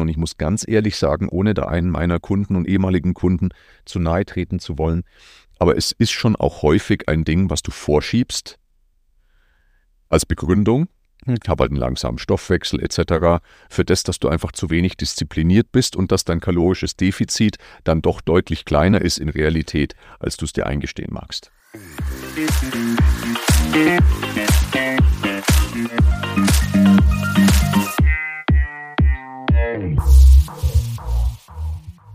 Und ich muss ganz ehrlich sagen, ohne da einen meiner Kunden und ehemaligen Kunden zu nahe treten zu wollen, aber es ist schon auch häufig ein Ding, was du vorschiebst als Begründung. Hm. Ich habe halt einen langsamen Stoffwechsel etc. Für das, dass du einfach zu wenig diszipliniert bist und dass dein kalorisches Defizit dann doch deutlich kleiner ist in Realität, als du es dir eingestehen magst.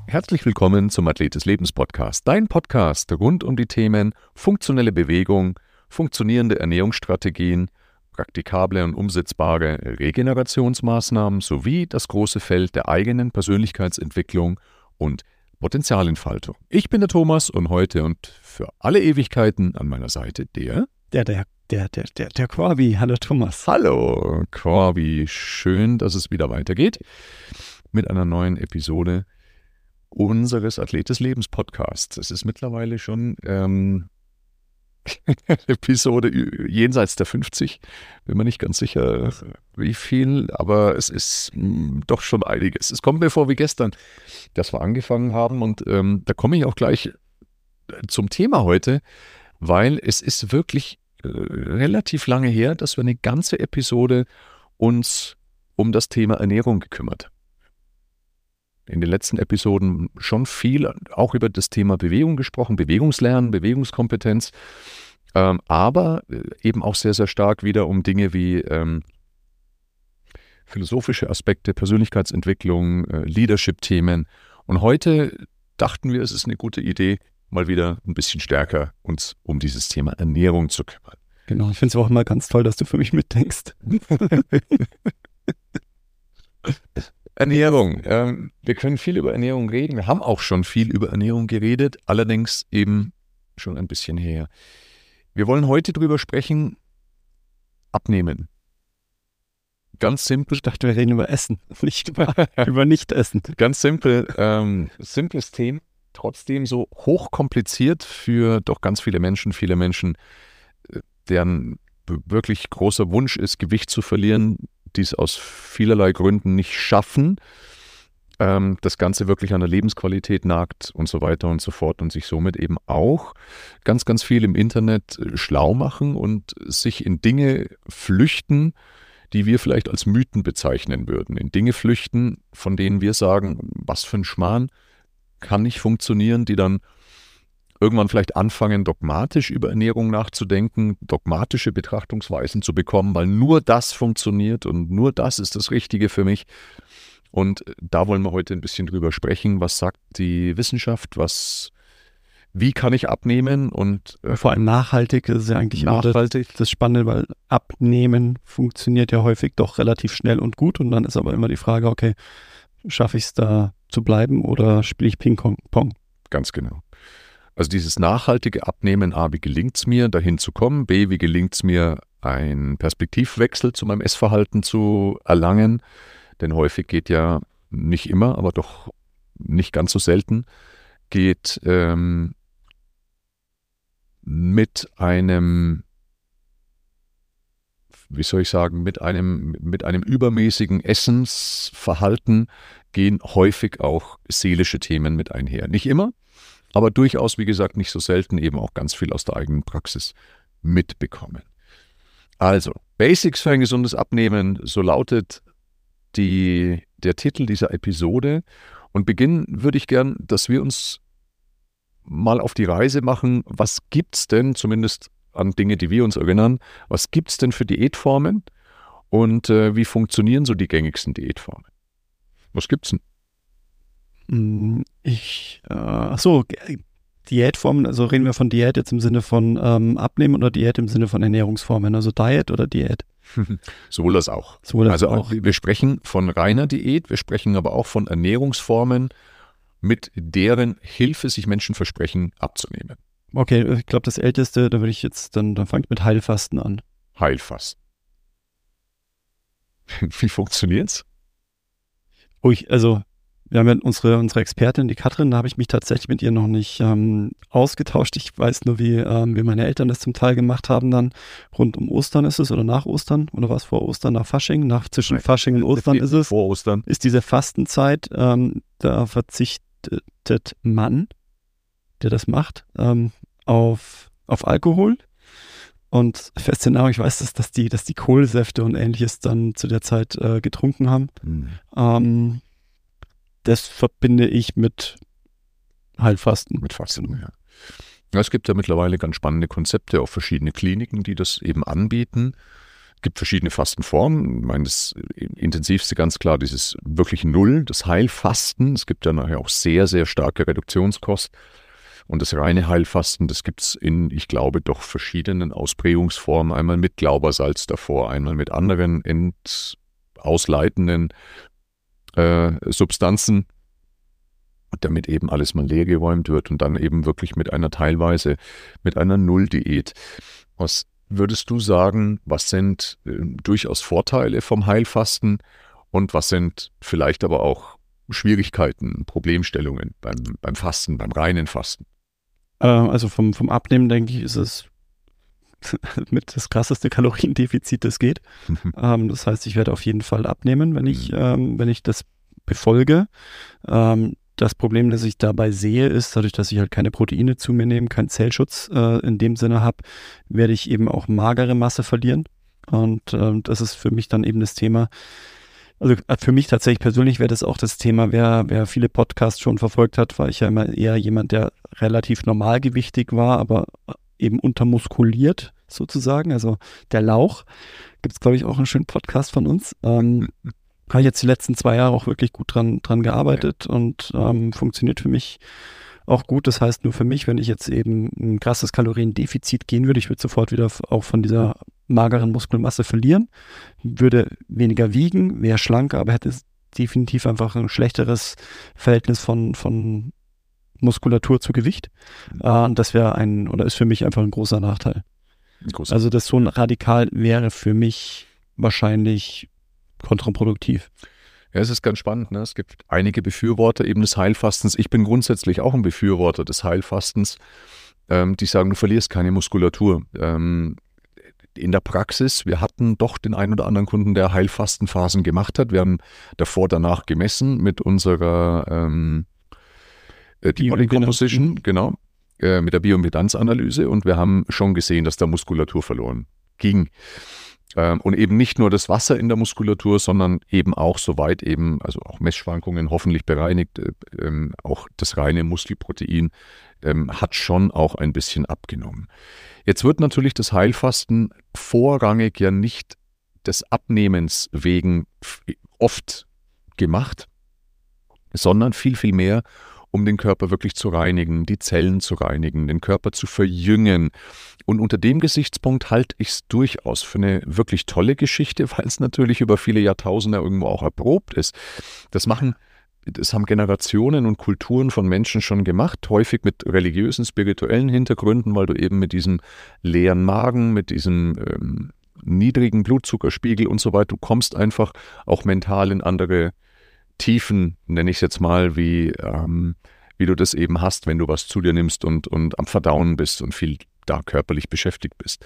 Herzlich willkommen zum Athlet des Lebens Podcast, dein Podcast rund um die Themen funktionelle Bewegung, funktionierende Ernährungsstrategien, praktikable und umsetzbare Regenerationsmaßnahmen sowie das große Feld der eigenen Persönlichkeitsentwicklung und Potenzialentfaltung. Ich bin der Thomas und heute und für alle Ewigkeiten an meiner Seite der der der der der der, der Corby. Hallo Thomas. Hallo Corby, schön, dass es wieder weitergeht mit einer neuen Episode unseres Athlet des Lebens Podcasts. Es ist mittlerweile schon ähm, Episode jenseits der 50. Bin mir nicht ganz sicher, wie viel, aber es ist mh, hm, doch schon einiges. Es kommt mir vor wie gestern, dass wir angefangen haben und ähm, da komme ich auch gleich äh, zum Thema heute, weil es ist wirklich äh, relativ lange her, dass wir eine ganze Episode uns um das Thema Ernährung gekümmert haben in den letzten Episoden schon viel auch über das Thema Bewegung gesprochen, Bewegungslernen, Bewegungskompetenz, ähm, aber äh, eben auch sehr, sehr stark wieder um Dinge wie ähm, philosophische Aspekte, Persönlichkeitsentwicklung, äh, Leadership-Themen. Und heute dachten wir, es ist eine gute Idee, mal wieder ein bisschen stärker uns um dieses Thema Ernährung zu kümmern. Genau, ich finde es auch immer ganz toll, dass du für mich mitdenkst. Ernährung. Ähm, wir können viel über Ernährung reden. Wir haben auch schon viel über Ernährung geredet, allerdings eben schon ein bisschen her. Wir wollen heute darüber sprechen, abnehmen. Ganz simpel. Ich dachte, wir reden über Essen, nicht über, über Nicht-Essen. Ganz simpel, ähm, simples Thema, trotzdem so hochkompliziert für doch ganz viele Menschen, viele Menschen, äh, deren wirklich großer Wunsch ist, Gewicht zu verlieren, die es aus vielerlei Gründen nicht schaffen, ähm, das Ganze wirklich an der Lebensqualität nagt und so weiter und so fort und sich somit eben auch ganz, ganz viel im Internet äh, schlau machen und sich in Dinge flüchten, die wir vielleicht als Mythen bezeichnen würden. In Dinge flüchten, von denen wir sagen, was für ein Schmarrn kann nicht funktionieren, die dann irgendwann vielleicht anfangen, dogmatisch über Ernährung nachzudenken, dogmatische Betrachtungsweisen zu bekommen, weil nur das funktioniert und nur das ist das Richtige für mich. Und da wollen wir heute ein bisschen drüber sprechen. Was sagt die Wissenschaft? Was, wie kann ich abnehmen? Und äh, vor allem nachhaltig ist ja eigentlich nachhaltig. Das, das Spannende, weil Abnehmen funktioniert ja häufig doch relativ schnell und gut. Und dann ist aber immer die Frage, okay, schaffe ich es da zu bleiben oder spiele ich Ping-Pong? Ganz genau. Also dieses nachhaltige Abnehmen, A, wie gelingt es mir, dahin zu kommen, B, wie gelingt es mir, einen Perspektivwechsel zu meinem Essverhalten zu erlangen, denn häufig geht ja nicht immer, aber doch nicht ganz so selten, geht ähm, mit einem, wie soll ich sagen, mit einem, mit einem übermäßigen Essensverhalten gehen häufig auch seelische Themen mit einher. Nicht immer, aber durchaus, wie gesagt, nicht so selten eben auch ganz viel aus der eigenen Praxis mitbekommen. Also, Basics für ein gesundes Abnehmen, so lautet die, der Titel dieser Episode. Und beginnen würde ich gern, dass wir uns mal auf die Reise machen, was gibt es denn, zumindest an Dinge, die wir uns erinnern, was gibt es denn für Diätformen und äh, wie funktionieren so die gängigsten Diätformen? Was gibt's denn? Mm, ich, äh, ach so, Diätformen, also reden wir von Diät jetzt im Sinne von ähm, Abnehmen oder Diät im Sinne von Ernährungsformen, also Diet oder Diät? Sowohl das auch. Sowohl das also auch. wir sprechen von reiner Diät, wir sprechen aber auch von Ernährungsformen, mit deren Hilfe sich Menschen versprechen, abzunehmen. Okay, ich glaube, das Älteste, da würde ich jetzt, dann, dann fangt mit Heilfasten an. Heilfasten. Wie funktioniert's? Oh, ich, also wir haben ja unsere, unsere Expertin, die Katrin, da habe ich mich tatsächlich mit ihr noch nicht ähm, ausgetauscht. Ich weiß nur, wie, ähm, wie meine Eltern das zum Teil gemacht haben dann. Rund um Ostern ist es oder nach Ostern oder was vor Ostern, nach Fasching, nach zwischen Nein, Fasching und Ostern ist es. Vor Ostern. Ist diese Fastenzeit, ähm, da verzichtet man, der das macht, ähm, auf, auf Alkohol. Und Festinau, ich weiß, dass, dass, die, dass die Kohlsäfte und ähnliches dann zu der Zeit äh, getrunken haben. Mhm. Das verbinde ich mit Heilfasten. Mit Fasten, ja. ja. Es gibt ja mittlerweile ganz spannende Konzepte, auch verschiedene Kliniken, die das eben anbieten. Es gibt verschiedene Fastenformen. Ich meine, das intensivste ganz klar dieses wirklich Null, das Heilfasten. Es gibt ja nachher auch sehr, sehr starke Reduktionskost. Und das reine Heilfasten, das gibt es in, ich glaube, doch verschiedenen Ausprägungsformen. Einmal mit Glaubersalz davor, einmal mit anderen ausleitenden äh, Substanzen, damit eben alles mal leergeräumt wird und dann eben wirklich mit einer teilweise, mit einer Nulldiät. Was würdest du sagen, was sind äh, durchaus Vorteile vom Heilfasten und was sind vielleicht aber auch Schwierigkeiten, Problemstellungen beim, beim Fasten, beim reinen Fasten? Äh, also vom, vom Abnehmen, denke ich, ist es mit das krasseste Kaloriendefizit, das geht. ähm, das heißt, ich werde auf jeden Fall abnehmen, wenn ich, mhm. ähm, wenn ich das befolge. Ähm, das Problem, das ich dabei sehe, ist, dadurch, dass ich halt keine Proteine zu mir nehme, keinen Zellschutz äh, in dem Sinne habe, werde ich eben auch magere Masse verlieren. Und äh, das ist für mich dann eben das Thema. Also äh, für mich tatsächlich persönlich wäre das auch das Thema, wer, wer viele Podcasts schon verfolgt hat, war ich ja immer eher jemand, der relativ normalgewichtig war, aber eben untermuskuliert sozusagen. Also der Lauch. Gibt es, glaube ich, auch einen schönen Podcast von uns. Ähm, habe ich jetzt die letzten zwei Jahre auch wirklich gut dran, dran gearbeitet und ähm, funktioniert für mich auch gut. Das heißt nur für mich, wenn ich jetzt eben ein krasses Kaloriendefizit gehen würde, ich würde sofort wieder auch von dieser mageren Muskelmasse verlieren, würde weniger wiegen, wäre schlanker, aber hätte definitiv einfach ein schlechteres Verhältnis von, von Muskulatur zu Gewicht. Äh, das wäre ein, oder ist für mich einfach ein großer Nachteil. Großer. Also das so ein radikal wäre für mich wahrscheinlich kontraproduktiv. Ja, es ist ganz spannend. Ne? Es gibt einige Befürworter eben des Heilfastens. Ich bin grundsätzlich auch ein Befürworter des Heilfastens, ähm, die sagen, du verlierst keine Muskulatur. Ähm, in der Praxis, wir hatten doch den einen oder anderen Kunden, der Heilfastenphasen gemacht hat. Wir haben davor, danach gemessen mit unserer ähm, äh, die Body Composition, genau, äh, mit der Bioimpedanzanalyse und wir haben schon gesehen, dass da Muskulatur verloren ging. Ähm, und eben nicht nur das Wasser in der Muskulatur, sondern eben auch soweit eben, also auch Messschwankungen hoffentlich bereinigt, äh, ähm, auch das reine Muskelprotein ähm, hat schon auch ein bisschen abgenommen. Jetzt wird natürlich das Heilfasten vorrangig ja nicht des Abnehmens wegen oft gemacht, sondern viel, viel mehr, um den Körper wirklich zu reinigen, die Zellen zu reinigen, den Körper zu verjüngen. Und unter dem Gesichtspunkt halte ich es durchaus für eine wirklich tolle Geschichte, weil es natürlich über viele Jahrtausende irgendwo auch erprobt ist. Das machen das haben Generationen und Kulturen von Menschen schon gemacht, häufig mit religiösen, spirituellen Hintergründen, weil du eben mit diesem leeren Magen, mit diesem ähm, niedrigen Blutzuckerspiegel und so weiter, du kommst einfach auch mental in andere Tiefen, nenne ich es jetzt mal, wie, ähm, wie du das eben hast, wenn du was zu dir nimmst und, und am Verdauen bist und viel da körperlich beschäftigt bist.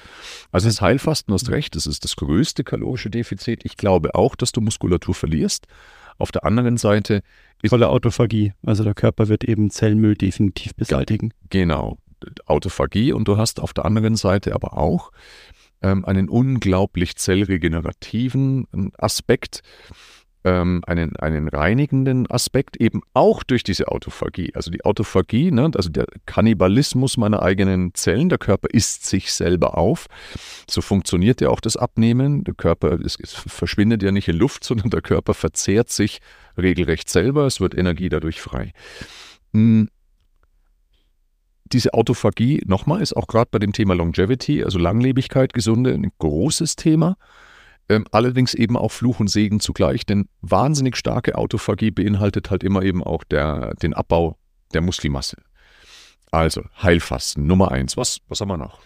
Also das Heilfasten, hast recht, das ist das größte kalorische Defizit. Ich glaube auch, dass du Muskulatur verlierst. Auf der anderen Seite ist volle Autophagie. Also der Körper wird eben Zellmüll definitiv beseitigen. Genau, Autophagie und du hast auf der anderen Seite aber auch ähm, einen unglaublich zellregenerativen ähm, Aspekt ähm, einen, einen reinigenden Aspekt, eben auch durch diese Autophagie. Also die Autophagie, ne, also der Kannibalismus meiner eigenen Zellen, der Körper isst sich selber auf. So funktioniert ja auch das Abnehmen. Der Körper es, es verschwindet ja nicht in Luft, sondern der Körper verzehrt sich regelrecht selber. Es wird Energie dadurch frei. Hm diese Autophagie, nochmal, ist auch gerade bei dem Thema Longevity, also Langlebigkeit, Gesunde, ein großes Thema. Ähm, allerdings eben auch Fluch und Segen zugleich, denn wahnsinnig starke Autophagie beinhaltet halt immer eben auch der, den Abbau der Muskelmasse. Also Heilfasten Nummer eins. Was, was haben wir noch?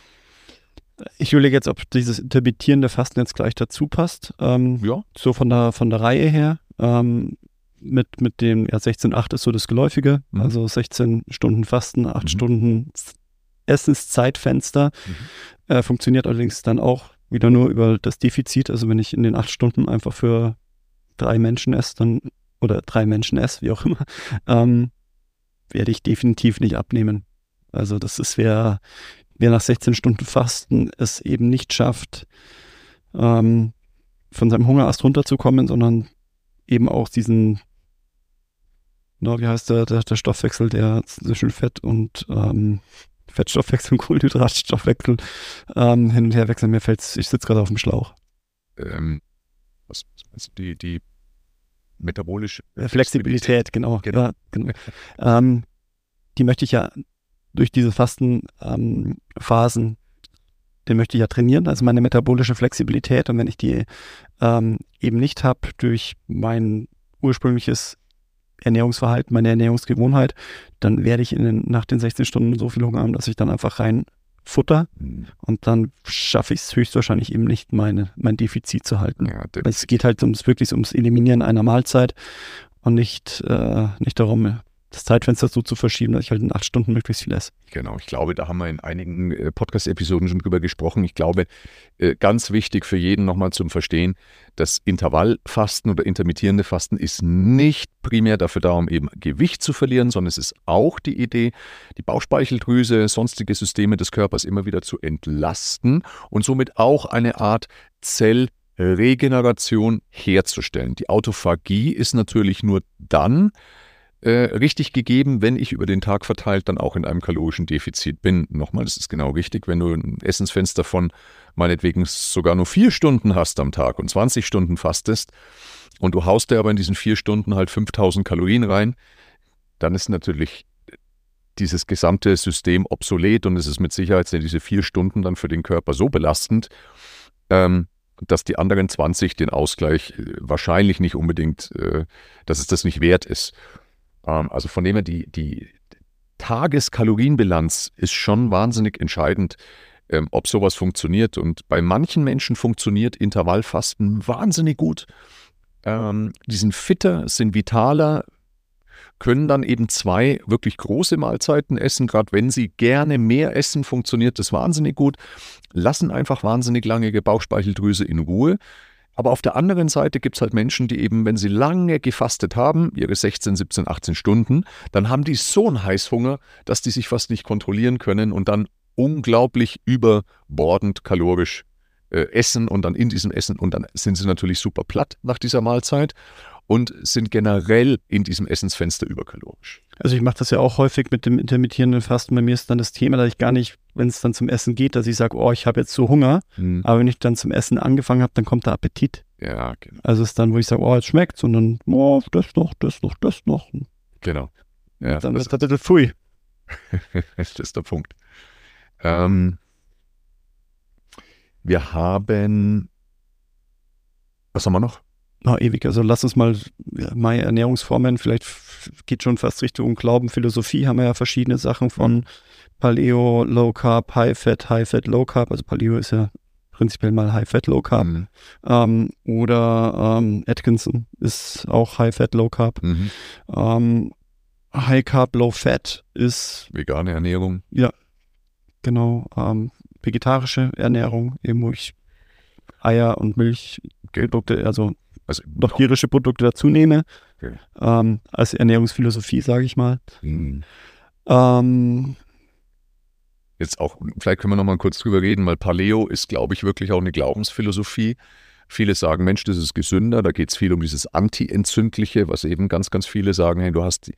Ich überlege jetzt, ob dieses intermittierende Fasten jetzt gleich dazu passt. Ähm, ja. So von der, von der Reihe her. Ähm, mit, mit dem ja, 16-8 ist so das Geläufige, mhm. also 16 Stunden Fasten, 8 mhm. Stunden Essenszeitfenster. Mhm. Äh, funktioniert allerdings dann auch wieder nur über das Defizit. Also wenn ich in den 8 Stunden einfach für drei Menschen esse, dann oder drei Menschen esse, wie auch immer, ähm, werde ich definitiv nicht abnehmen. Also das ist, wer, wer nach 16 Stunden Fasten es eben nicht schafft, ähm, von seinem Hungerast runterzukommen, sondern eben auch diesen, na, wie heißt der, der, der Stoffwechsel, der zwischen Fett und ähm, Fettstoffwechsel und Kohlenhydratstoffwechsel ähm, hin und her wechseln. Mir fällt ich sitze gerade auf dem Schlauch. Ähm, was, was die, die metabolische äh, Flexibilität, genau. genau. Ja, genau. ähm, die möchte ich ja durch diese Fastenphasen, ähm, den möchte ich ja trainieren, also meine metabolische Flexibilität. Und wenn ich die ähm, eben nicht habe durch mein ursprüngliches Ernährungsverhalten, meine Ernährungsgewohnheit, dann werde ich in den, nach den 16 Stunden so viel Hunger haben, dass ich dann einfach rein futter mhm. und dann schaffe ich es höchstwahrscheinlich eben nicht, meine, mein Defizit zu halten. Ja, es geht halt ums, wirklich ums Eliminieren einer Mahlzeit und nicht, äh, nicht darum, das Zeitfenster so zu verschieben, dass ich halt in acht Stunden möglichst viel esse. Genau, ich glaube, da haben wir in einigen äh, Podcast-Episoden schon drüber gesprochen. Ich glaube, äh, ganz wichtig für jeden nochmal zum Verstehen, das Intervallfasten oder intermittierende Fasten ist nicht primär dafür da, um eben Gewicht zu verlieren, sondern es ist auch die Idee, die Bauchspeicheldrüse, sonstige Systeme des Körpers immer wieder zu entlasten und somit auch eine Art Zellregeneration herzustellen. Die Autophagie ist natürlich nur dann, äh, richtig gegeben, wenn ich über den Tag verteilt dann auch in einem kalorischen Defizit bin. Nochmal, das ist genau richtig, wenn du ein Essensfenster von meinetwegen sogar nur vier Stunden hast am Tag und 20 Stunden fastest und du haust dir aber in diesen vier Stunden halt 5000 Kalorien rein, dann ist natürlich dieses gesamte System obsolet und es ist mit Sicherheit sind diese vier Stunden dann für den Körper so belastend, ähm, dass die anderen 20 den Ausgleich äh, wahrscheinlich nicht unbedingt, äh, dass es das nicht wert ist. Ähm, also von dem her, die, die Tageskalorienbilanz ist schon wahnsinnig entscheidend, ähm, ob sowas funktioniert. Und bei manchen Menschen funktioniert Intervallfasten wahnsinnig gut. Ähm, die sind fitter, sind vitaler, können dann eben zwei wirklich große Mahlzeiten essen. Gerade wenn sie gerne mehr essen, funktioniert das wahnsinnig gut. Lassen einfach wahnsinnig lange Bauchspeicheldrüse in Ruhe. Aber auf der anderen Seite gibt es halt Menschen, die eben, wenn sie lange gefastet haben, ihre 16, 17, 18 Stunden, dann haben die so einen Heißhunger, dass die sich fast nicht kontrollieren können und dann unglaublich überbordend kalorisch äh, essen und dann in diesem Essen und dann sind sie natürlich super platt nach dieser Mahlzeit und sind generell in diesem Essensfenster überkalorisch. Also ich mache das ja auch häufig mit dem intermittierenden Fasten. Bei mir ist dann das Thema, dass ich gar nicht, wenn es dann zum Essen geht, dass ich sage, oh, ich habe jetzt so Hunger. Mhm. Aber wenn ich dann zum Essen angefangen habe, dann kommt der Appetit. Ja, genau. Also es ist dann, wo ich sage, oh, jetzt schmeckt's und dann, oh, das noch, das noch, das noch. Genau. Ja, dann wird es ein bisschen pfui. das ist der Punkt. Ähm, wir haben, was haben wir noch? Na, ewig. Also lass uns mal ja, meine Ernährungsformen, vielleicht geht schon fast Richtung Glauben, Philosophie, haben wir ja verschiedene Sachen von Paleo, Low Carb, High Fat, High Fat, Low Carb. Also Paleo ist ja prinzipiell mal High Fat, Low Carb. Mhm. Ähm, oder ähm, Atkinson ist auch High Fat, Low Carb. Mhm. Ähm, High Carb, Low Fat ist vegane Ernährung. Ja, genau. Ähm, vegetarische Ernährung, eben wo ich Eier und Milchprodukte, also also noch tierische Produkte dazu nehme, okay. ähm, als Ernährungsphilosophie, sage ich mal. Mhm. Ähm, Jetzt auch, vielleicht können wir noch mal kurz drüber reden, weil Paleo ist, glaube ich, wirklich auch eine Glaubensphilosophie. Viele sagen, Mensch, das ist gesünder, da geht es viel um dieses Anti-Entzündliche, was eben ganz, ganz viele sagen, hey, du hast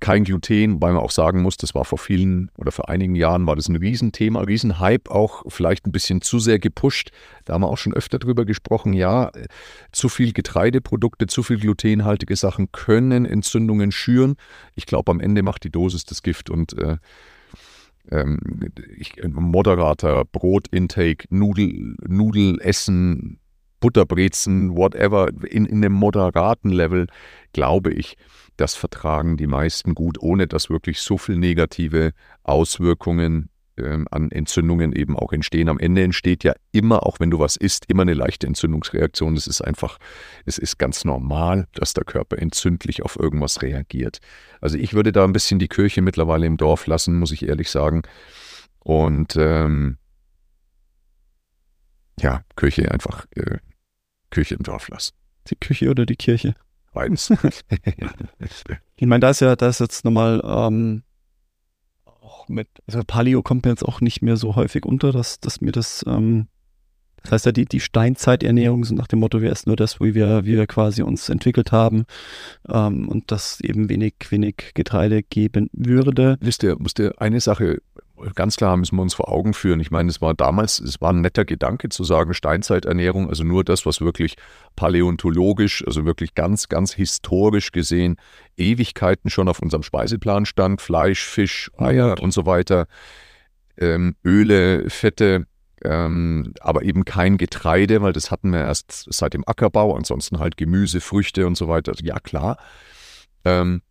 kein Gluten, weil man auch sagen muss, das war vor vielen oder vor einigen Jahren war das ein Riesenthema, Riesenhype, auch vielleicht ein bisschen zu sehr gepusht. Da haben wir auch schon öfter drüber gesprochen, ja, zu viel Getreideprodukte, zu viel glutenhaltige Sachen können Entzündungen schüren. Ich glaube, am Ende macht die Dosis das Gift und äh, ähm, ich, moderater Brotintake, Nudel, Nudelessen, Butterbrezen, whatever, in, in einem moderaten Level, glaube ich, das vertragen die meisten gut, ohne dass wirklich so viele negative Auswirkungen ähm, an Entzündungen eben auch entstehen. Am Ende entsteht ja immer, auch wenn du was isst, immer eine leichte Entzündungsreaktion. Es ist einfach, es ist ganz normal, dass der Körper entzündlich auf irgendwas reagiert. Also ich würde da ein bisschen die Kirche mittlerweile im Dorf lassen, muss ich ehrlich sagen. Und ähm, ja, Kirche einfach, äh, Kirche im Dorf lassen. Die Küche oder die Kirche? Beides. ich meine, da ist ja, da ist jetzt nochmal ähm, auch mit, also Paleo kommt mir jetzt auch nicht mehr so häufig unter, dass, dass mir das, ähm, das heißt ja, die, die Steinzeiternährung sind nach dem Motto, wir essen nur das, wie wir, wie wir quasi uns entwickelt haben ähm, und das eben wenig, wenig Getreide geben würde. Wisst ihr, musst ihr eine Sache ganz klar müssen wir uns vor Augen führen. Ich meine, es war damals, es war ein netter Gedanke zu sagen, Steinzeiternährung, also nur das, was wirklich paläontologisch, also wirklich ganz, ganz historisch gesehen, Ewigkeiten schon auf unserem Speiseplan stand, Fleisch, Fisch, Eier und so weiter, ähm, Öle, Fette, ähm, aber eben kein Getreide, weil das hatten wir erst seit dem Ackerbau, ansonsten halt Gemüse, Früchte und so weiter. Also, ja, klar. Ähm,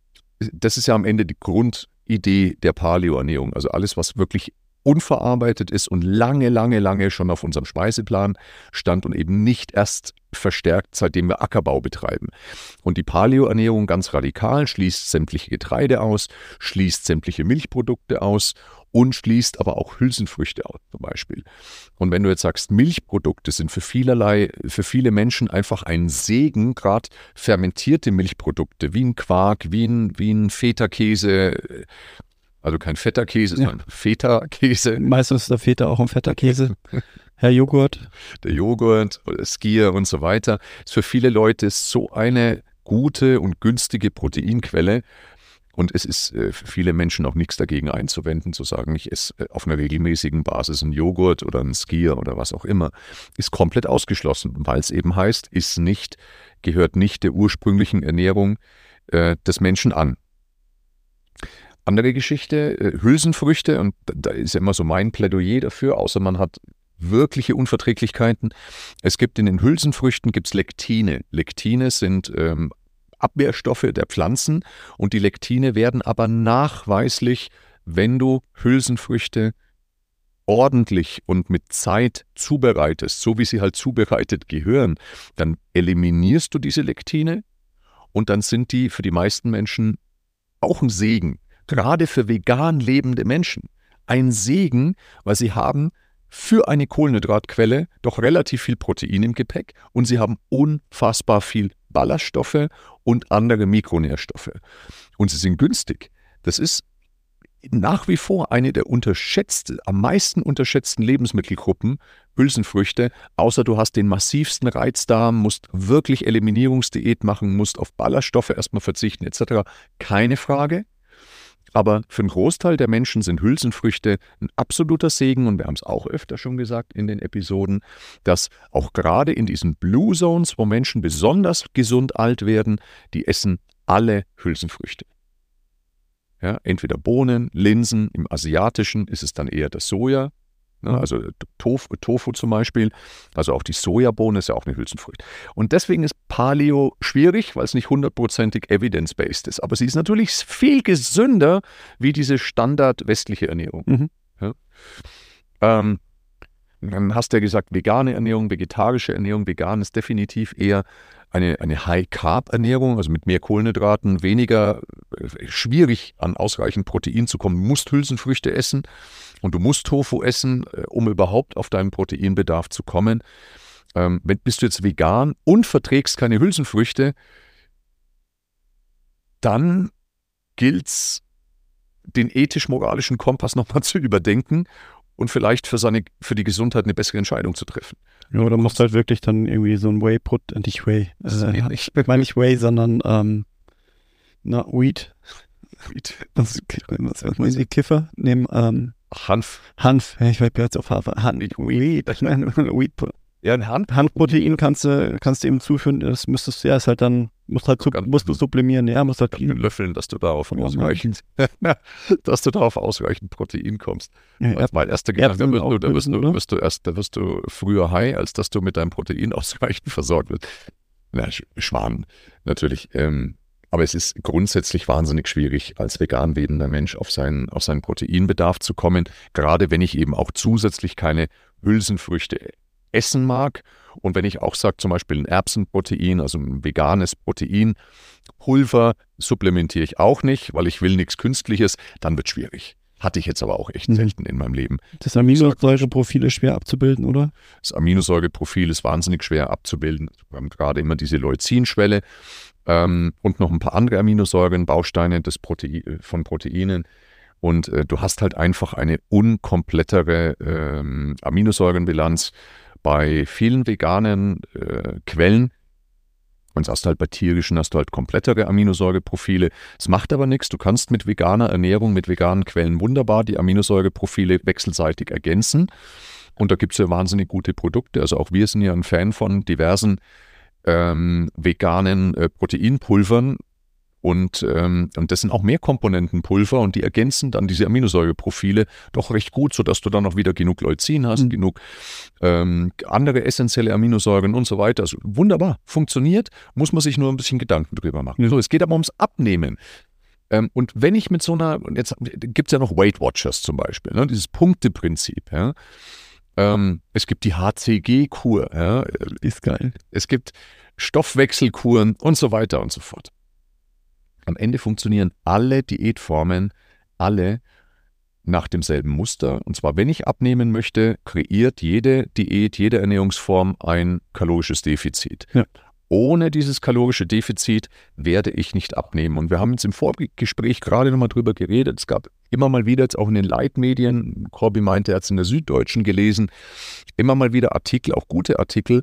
das ist ja am Ende die Grund, Idee der Paleoernährung. Also alles, was wirklich unverarbeitet ist und lange, lange, lange schon auf unserem Speiseplan stand und eben nicht erst verstärkt, seitdem wir Ackerbau betreiben. Und die Paleoernährung ganz radikal schließt sämtliche Getreide aus, schließt sämtliche Milchprodukte aus und schließt aber auch Hülsenfrüchte aus zum Beispiel. Und wenn du jetzt sagst, Milchprodukte sind für vielerlei, für viele Menschen einfach ein Segen, gerade fermentierte Milchprodukte, wie ein Quark, wie ein, wie ein Feta-Käse, also kein fetter Käse, ja. sondern Feta-Käse. Meistens ist der Feta auch ein fetter Käse. Herr Joghurt. Der Joghurt Skier und so weiter. Ist für viele Leute so eine gute und günstige Proteinquelle, und es ist äh, für viele Menschen auch nichts dagegen einzuwenden, zu sagen, ich esse äh, auf einer regelmäßigen Basis einen Joghurt oder einen Skier oder was auch immer. Ist komplett ausgeschlossen, weil es eben heißt, ist nicht, gehört nicht der ursprünglichen Ernährung äh, des Menschen an. Andere Geschichte, äh, Hülsenfrüchte, und da ist immer so mein Plädoyer dafür, außer man hat wirkliche Unverträglichkeiten. Es gibt in den Hülsenfrüchten gibt's Lektine. Lektine sind ähm, Abwehrstoffe der Pflanzen und die Lektine werden aber nachweislich, wenn du Hülsenfrüchte ordentlich und mit Zeit zubereitest, so wie sie halt zubereitet gehören, dann eliminierst du diese Lektine und dann sind die für die meisten Menschen auch ein Segen, gerade für vegan lebende Menschen. Ein Segen, weil sie haben für eine Kohlenhydratquelle doch relativ viel Protein im Gepäck und sie haben unfassbar viel Ballaststoffe und andere Mikronährstoffe. Und sie sind günstig. Das ist nach wie vor eine der unterschätzten, am meisten unterschätzten Lebensmittelgruppen, Hülsenfrüchte, außer du hast den massivsten Reizdarm, musst wirklich Eliminierungsdiät machen, musst auf Ballaststoffe erstmal verzichten etc. Keine Frage. Aber für einen Großteil der Menschen sind Hülsenfrüchte ein absoluter Segen und wir haben es auch öfter schon gesagt in den Episoden, dass auch gerade in diesen Blue Zones, wo Menschen besonders gesund alt werden, die essen alle Hülsenfrüchte. Ja, entweder Bohnen, Linsen, im Asiatischen ist es dann eher das Soja? Also Tofu, Tofu, zum Beispiel, also auch die Sojabohne ist ja auch eine Hülsenfrucht. Und deswegen ist Paleo schwierig, weil es nicht hundertprozentig evidence-based ist. Aber sie ist natürlich viel gesünder wie diese standard westliche Ernährung. Mhm. Ja? Ähm, dann hast du ja gesagt, vegane Ernährung, vegetarische Ernährung. Vegan ist definitiv eher eine, eine High-Carb-Ernährung, also mit mehr Kohlenhydraten, weniger äh, schwierig an ausreichend Protein zu kommen. Du musst Hülsenfrüchte essen und du musst Tofu essen, äh, um überhaupt auf deinen Proteinbedarf zu kommen. Ähm, bist du jetzt vegan und verträgst keine Hülsenfrüchte, dann gilt es, den ethisch-moralischen Kompass nochmal zu überdenken und vielleicht für, seine, für die Gesundheit eine bessere Entscheidung zu treffen. Ja, oder musst halt wirklich dann irgendwie so ein Whey-Put, äh, nicht Whey, äh, ich meine nicht Whey, sondern ähm, na, Weed. Weed. Was, was, was meinen Sie, Kiffer nehmen? Ähm, Hanf. Hanf, ich war jetzt auf Hafer. Hanf, Weed, ich meine, Weed. Ja, ein Hanf. Hanfprotein kannst du, kannst du eben zuführen, das müsstest du, ja, ist halt dann, musst halt, musst du sublimieren, ja, musst halt. Löffeln, dass du darauf ausreichend, dass du darauf ausreichend Protein kommst. Ja, Weil erste Gedanke, wirst du, da wirst du, wirst du erst, da wirst du früher high, als dass du mit deinem Protein ausreichend versorgt wirst. Na, Schwan, natürlich. Ähm, aber es ist grundsätzlich wahnsinnig schwierig, als vegan lebender Mensch auf seinen, auf seinen Proteinbedarf zu kommen, gerade wenn ich eben auch zusätzlich keine Hülsenfrüchte essen mag. Und wenn ich auch sage, zum Beispiel ein Erbsenprotein, also ein veganes Protein, Pulver supplementiere ich auch nicht, weil ich will nichts Künstliches, dann wird es schwierig. Hatte ich jetzt aber auch echt mhm. selten in meinem Leben. Das Aminosäureprofil ist schwer abzubilden, oder? Das Aminosäureprofil ist wahnsinnig schwer abzubilden. Wir haben gerade immer diese Leucinschwelle ähm, und noch ein paar andere Aminosäuren, Bausteine des Protein, von Proteinen. Und äh, du hast halt einfach eine unkomplettere ähm, Aminosäurenbilanz bei vielen veganen äh, Quellen. Und hast halt bei tierischen hast du halt komplettere Aminosäureprofile. Es macht aber nichts. Du kannst mit veganer Ernährung, mit veganen Quellen wunderbar die Aminosäureprofile wechselseitig ergänzen. Und da gibt es ja wahnsinnig gute Produkte. Also auch wir sind ja ein Fan von diversen ähm, veganen äh, Proteinpulvern. Und, ähm, und das sind auch Mehrkomponentenpulver und die ergänzen dann diese Aminosäureprofile doch recht gut, sodass du dann auch wieder genug Leucin hast, mhm. genug ähm, andere essentielle Aminosäuren und so weiter. Also wunderbar, funktioniert, muss man sich nur ein bisschen Gedanken drüber machen. So, es geht aber ums Abnehmen. Ähm, und wenn ich mit so einer, jetzt gibt es ja noch Weight Watchers zum Beispiel, ne, dieses Punkteprinzip, ja. Ähm, es gibt die HCG-Kur. Ja. Ist geil. Es gibt Stoffwechselkuren und so weiter und so fort. Am Ende funktionieren alle Diätformen, alle nach demselben Muster. Und zwar, wenn ich abnehmen möchte, kreiert jede Diät, jede Ernährungsform ein kalorisches Defizit. Ja. Ohne dieses kalorische Defizit werde ich nicht abnehmen. Und wir haben jetzt im Vorgespräch gerade nochmal drüber geredet. Es gab immer mal wieder, jetzt auch in den Leitmedien, Corby meinte, er hat es in der Süddeutschen gelesen, immer mal wieder Artikel, auch gute Artikel,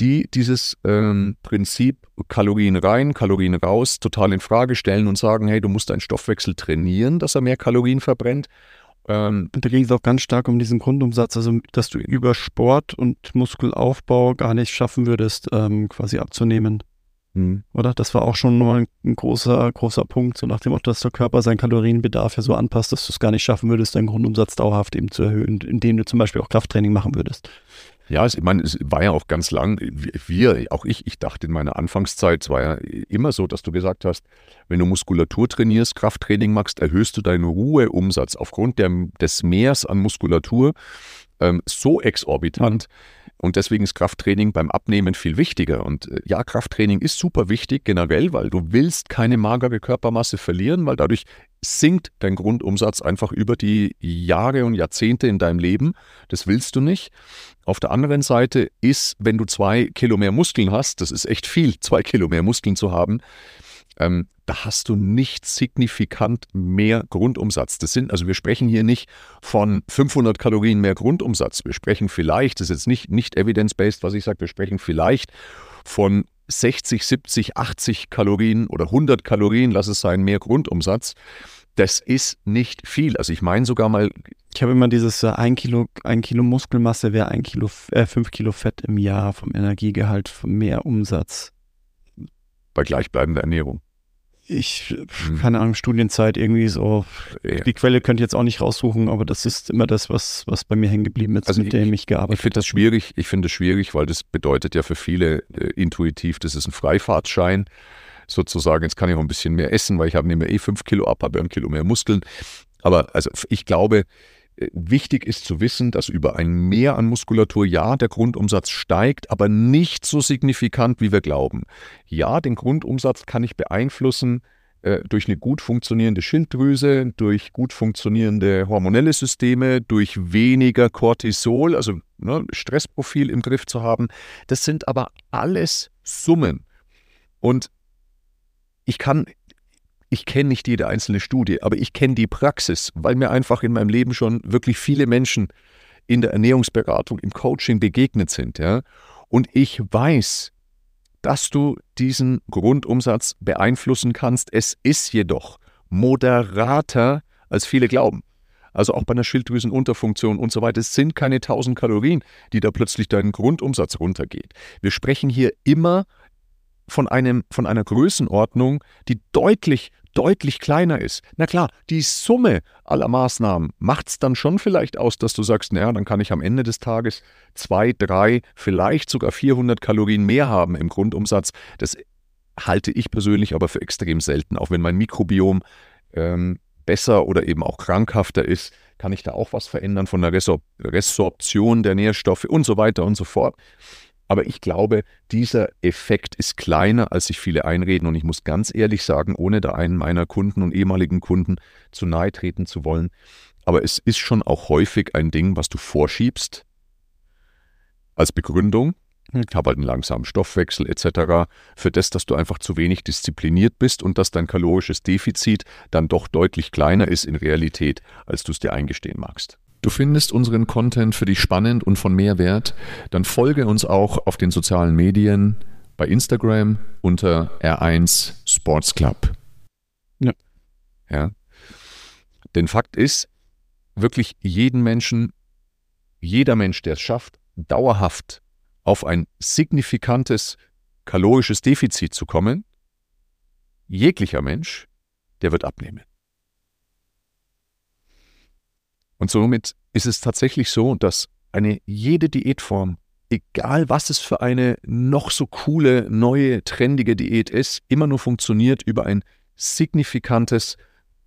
die dieses ähm, Prinzip Kalorien rein, Kalorien raus total in Frage stellen und sagen, hey, du musst deinen Stoffwechsel trainieren, dass er mehr Kalorien verbrennt. Ähm, da ging es auch ganz stark um diesen Grundumsatz, also dass du über Sport und Muskelaufbau gar nicht schaffen würdest, ähm, quasi abzunehmen. Mhm. Oder? Das war auch schon mal ein, ein, großer, großer Punkt, so nach dem Motto, dass der Körper seinen Kalorienbedarf ja so anpasst, dass du es gar nicht schaffen würdest, deinen Grundumsatz dauerhaft eben zu erhöhen, indem du zum Beispiel auch Krafttraining machen würdest. Ja, ich meine, es war ja auch ganz lang, wir, auch ich, ich dachte in meiner Anfangszeit, es war ja immer so, dass du gesagt hast, wenn du Muskulatur trainierst, Krafttraining machst, erhöhst du deinen Ruheumsatz aufgrund der, des Mehrs an Muskulatur ähm, so exorbitant. Und deswegen ist Krafttraining beim Abnehmen viel wichtiger. Und äh, ja, Krafttraining ist super wichtig generell, weil du willst keine magere Körpermasse verlieren, weil dadurch sinkt dein Grundumsatz einfach über die Jahre und Jahrzehnte in deinem Leben. Das willst du nicht. Auf der anderen Seite ist, wenn du zwei Kilo mehr Muskeln hast, das ist echt viel, zwei Kilo mehr Muskeln zu haben, ähm, da hast du nicht signifikant mehr Grundumsatz. Das sind, also wir sprechen hier nicht von 500 Kalorien mehr Grundumsatz. Wir sprechen vielleicht, das ist jetzt nicht, nicht evidence-based, was ich sage, wir sprechen vielleicht von 60, 70, 80 Kalorien oder 100 Kalorien, lass es sein, mehr Grundumsatz. Das ist nicht viel. Also ich meine sogar mal. Ich habe immer dieses äh, ein Kilo, ein Kilo Muskelmasse wäre ein Kilo, äh, fünf Kilo Fett im Jahr vom Energiegehalt, vom mehr Umsatz. Bei gleichbleibender Ernährung ich, hm. keine Ahnung, Studienzeit irgendwie so. Ja. Die Quelle könnte ich jetzt auch nicht raussuchen, aber das ist immer das, was, was bei mir hängen geblieben ist, also mit ich, dem ich gearbeitet habe. Ich finde das schwierig, ich finde das schwierig, weil das bedeutet ja für viele äh, intuitiv, das ist ein Freifahrtschein. Sozusagen, jetzt kann ich auch ein bisschen mehr essen, weil ich habe nehme eh fünf Kilo ab, habe ein Kilo mehr Muskeln. Aber also ich glaube, Wichtig ist zu wissen, dass über ein Mehr an Muskulatur ja der Grundumsatz steigt, aber nicht so signifikant, wie wir glauben. Ja, den Grundumsatz kann ich beeinflussen äh, durch eine gut funktionierende Schilddrüse, durch gut funktionierende hormonelle Systeme, durch weniger Cortisol, also ne, Stressprofil im Griff zu haben. Das sind aber alles Summen. Und ich kann ich kenne nicht jede einzelne Studie, aber ich kenne die Praxis, weil mir einfach in meinem Leben schon wirklich viele Menschen in der Ernährungsberatung, im Coaching begegnet sind. Ja? Und ich weiß, dass du diesen Grundumsatz beeinflussen kannst. Es ist jedoch moderater, als viele glauben. Also auch bei einer Schilddrüsenunterfunktion und so weiter. Es sind keine 1000 Kalorien, die da plötzlich deinen Grundumsatz runtergeht. Wir sprechen hier immer von, einem, von einer Größenordnung, die deutlich, deutlich kleiner ist. Na klar, die Summe aller Maßnahmen macht es dann schon vielleicht aus, dass du sagst, naja, dann kann ich am Ende des Tages zwei, drei, vielleicht sogar 400 Kalorien mehr haben im Grundumsatz. Das halte ich persönlich aber für extrem selten. Auch wenn mein Mikrobiom ähm, besser oder eben auch krankhafter ist, kann ich da auch was verändern von der Resor Resorption der Nährstoffe und so weiter und so fort. Aber ich glaube, dieser Effekt ist kleiner, als sich viele einreden. Und ich muss ganz ehrlich sagen, ohne da einen meiner Kunden und ehemaligen Kunden zu nahe treten zu wollen, aber es ist schon auch häufig ein Ding, was du vorschiebst als Begründung. Ich habe halt einen langsamen Stoffwechsel etc. Für das, dass du einfach zu wenig diszipliniert bist und dass dein kalorisches Defizit dann doch deutlich kleiner ist in Realität, als du es dir eingestehen magst. Du findest unseren Content für dich spannend und von Mehrwert, dann folge uns auch auf den sozialen Medien bei Instagram unter R1 Sports Club. Ja. Ja. Denn Fakt ist, wirklich jeden Menschen, jeder Mensch, der es schafft, dauerhaft auf ein signifikantes kalorisches Defizit zu kommen, jeglicher Mensch, der wird abnehmen. Und somit ist es tatsächlich so, dass eine jede Diätform, egal was es für eine noch so coole, neue, trendige Diät ist, immer nur funktioniert über ein signifikantes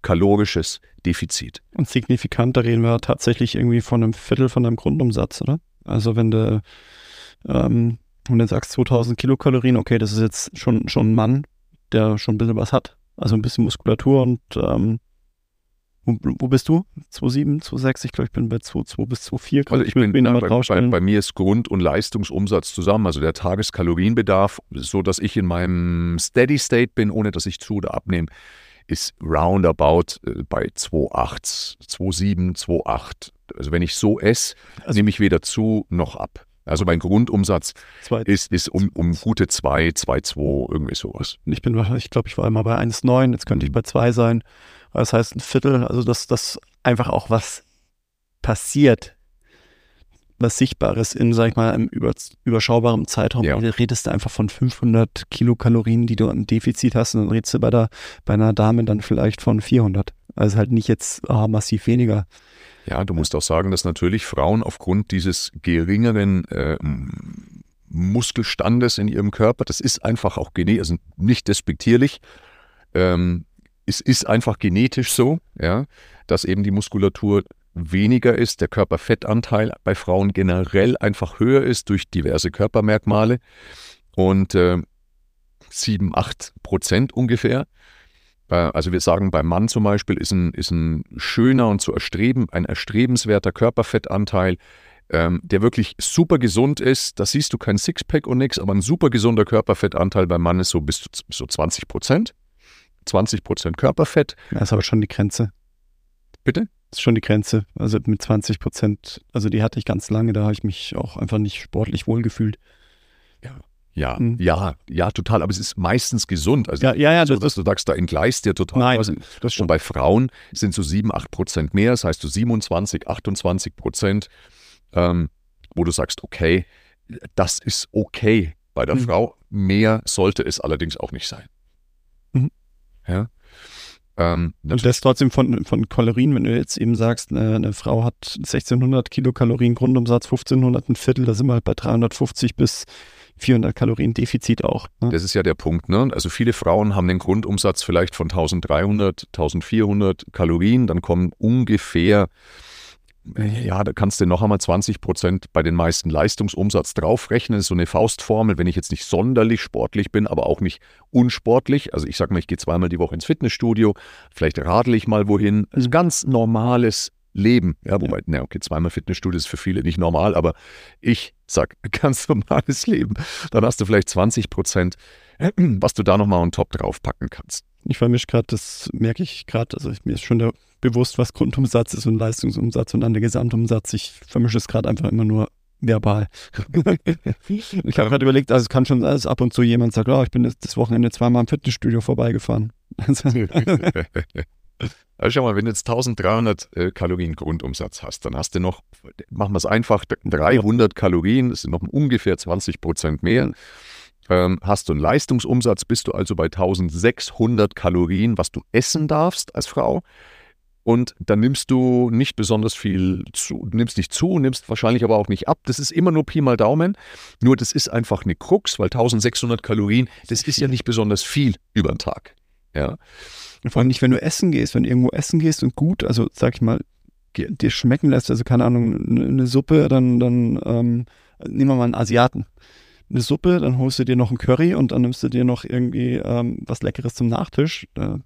kalorisches Defizit. Und signifikant, da reden wir tatsächlich irgendwie von einem Viertel von deinem Grundumsatz, oder? Also wenn du, ähm, wenn du sagst 2000 Kilokalorien, okay, das ist jetzt schon, schon ein Mann, der schon ein bisschen was hat. Also ein bisschen Muskulatur und ähm, wo, wo, bist du? 2,7, 2,6? Ich glaube, ich bin bei 2,2 bis 2,4. Also ich bin, bin bei, bei, bei, mir ist Grund- und Leistungsumsatz zusammen, also der Tageskalorienbedarf, so dass ich in meinem Steady State bin, ohne dass ich zu oder abnehme, ist roundabout äh, bei 2,8, 2,7, 2,8. Also wenn ich so esse, also, nehme ich weder zu noch ab. Also mein Grundumsatz ist, ist um, um gute 2, 2,2, irgendwie sowas. Ich bin, ich glaube, ich war immer bei 1,9, jetzt könnte ich bei 2 sein. Das heißt ein Viertel, also dass das einfach auch was passiert, was Sichtbares in, sag ich mal, einem über, überschaubaren Zeitraum. Ja. Du redest du einfach von 500 Kilokalorien, die du an Defizit hast und dann redest du bei, der, bei einer Dame dann vielleicht von 400. Also halt nicht jetzt ah, massiv weniger. Ja, du musst auch sagen, dass natürlich Frauen aufgrund dieses geringeren äh, Muskelstandes in ihrem Körper, das ist einfach auch genetisch, also nicht despektierlich, ähm, es ist einfach genetisch so, ja, dass eben die Muskulatur weniger ist, der Körperfettanteil bei Frauen generell einfach höher ist durch diverse Körpermerkmale und äh, 7, 8 Prozent ungefähr. Äh, also wir sagen, beim Mann zum Beispiel ist ein, ist ein schöner und zu erstreben, ein erstrebenswerter Körperfettanteil, ähm, der wirklich super gesund ist. Da siehst du kein Sixpack und nichts, aber ein super gesunder Körperfettanteil beim Mann ist so bis zu so 20 Prozent. 20 Prozent Körperfett. Das ist aber schon die Grenze. Bitte? Das ist schon die Grenze. Also mit 20 Prozent, also die hatte ich ganz lange, da habe ich mich auch einfach nicht sportlich wohlgefühlt. Ja. Ja, mhm. ja, ja, total. Aber es ist meistens gesund. Also ja, ja, ja so, dass du sagst, da entgleist dir total. Nein, was. das schon. Und bei Frauen sind so 7, 8 Prozent mehr. Das heißt, du 27, 28 Prozent, ähm, wo du sagst, okay, das ist okay bei der mhm. Frau. Mehr sollte es allerdings auch nicht sein. Mhm. Ja. Ähm, und das trotzdem von, von Kalorien, wenn du jetzt eben sagst, eine, eine, Frau hat 1600 Kilokalorien Grundumsatz, 1500 ein Viertel, da sind wir halt bei 350 bis 400 Kalorien Defizit auch. Ne? Das ist ja der Punkt. Ne? Also viele Frauen haben den Grundumsatz vielleicht von 1300, 1400 Kalorien, dann kommen ungefähr ja, da kannst du noch einmal 20 Prozent bei den meisten Leistungsumsatz draufrechnen. Das ist so eine Faustformel, wenn ich jetzt nicht sonderlich sportlich bin, aber auch nicht unsportlich. Also ich sage mal, ich gehe zweimal die Woche ins Fitnessstudio, vielleicht radle ich mal wohin. Also ganz normales Leben. Ja, wobei, ja. na okay, zweimal Fitnessstudio ist für viele nicht normal, aber ich sage ganz normales Leben. Dann hast du vielleicht 20 Prozent, was du da nochmal on top draufpacken kannst. Ich vermische gerade, das merke ich gerade, also mir ist schon der bewusst, was Grundumsatz ist und Leistungsumsatz und dann der Gesamtumsatz. Ich vermische es gerade einfach immer nur verbal. ich habe gerade überlegt, also es kann schon alles ab und zu jemand sagt, oh, ich bin das Wochenende zweimal im Fitnessstudio vorbeigefahren. also schau mal, wenn du jetzt 1300 äh, Kalorien Grundumsatz hast, dann hast du noch, machen wir es einfach, 300 Kalorien, das sind noch ungefähr 20 Prozent mehr. Ähm, hast du einen Leistungsumsatz, bist du also bei 1600 Kalorien, was du essen darfst als Frau und dann nimmst du nicht besonders viel zu, nimmst nicht zu, nimmst wahrscheinlich aber auch nicht ab. Das ist immer nur Pi mal Daumen. Nur das ist einfach eine Krux, weil 1600 Kalorien, das ist ja nicht besonders viel über den Tag. Ja. Vor allem nicht, wenn du essen gehst, wenn du irgendwo essen gehst und gut, also sag ich mal, dir schmecken lässt, also keine Ahnung, eine Suppe, dann, dann ähm, nehmen wir mal einen Asiaten. Eine Suppe, dann holst du dir noch einen Curry und dann nimmst du dir noch irgendwie ähm, was Leckeres zum Nachtisch. Da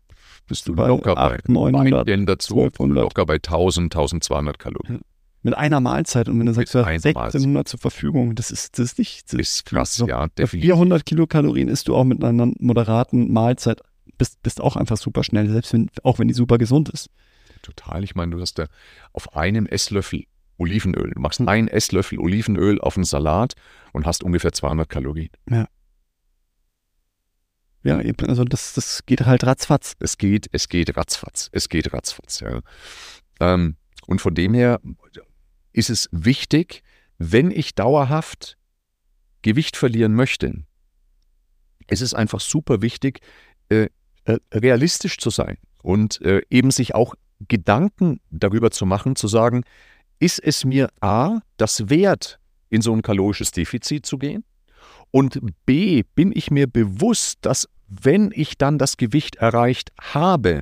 bist du bei locker 8, 900, Wein dazu, 1200. locker bei 1000, 1200 Kalorien. Mit einer Mahlzeit und wenn du sagst, du hast 1600 zur Verfügung, das ist, das ist nicht. Das ist krass, so, ja, definitiv. 400 Kilokalorien isst du auch mit einer moderaten Mahlzeit, bist, bist auch einfach super schnell, selbst wenn, auch wenn die super gesund ist. Total, ich meine, du hast da auf einem Esslöffel Olivenöl. Du machst einen Esslöffel Olivenöl auf einen Salat und hast ungefähr 200 Kalorien. Ja. Ja, also das, das geht halt ratzfatz. Es geht, es geht ratzfatz. Es geht ratzfatz, ja. Ähm, und von dem her ist es wichtig, wenn ich dauerhaft Gewicht verlieren möchte, es ist einfach super wichtig, äh, äh, realistisch zu sein und äh, eben sich auch Gedanken darüber zu machen, zu sagen, ist es mir A, das wert, in so ein kalorisches Defizit zu gehen? Und B, bin ich mir bewusst, dass wenn ich dann das Gewicht erreicht habe,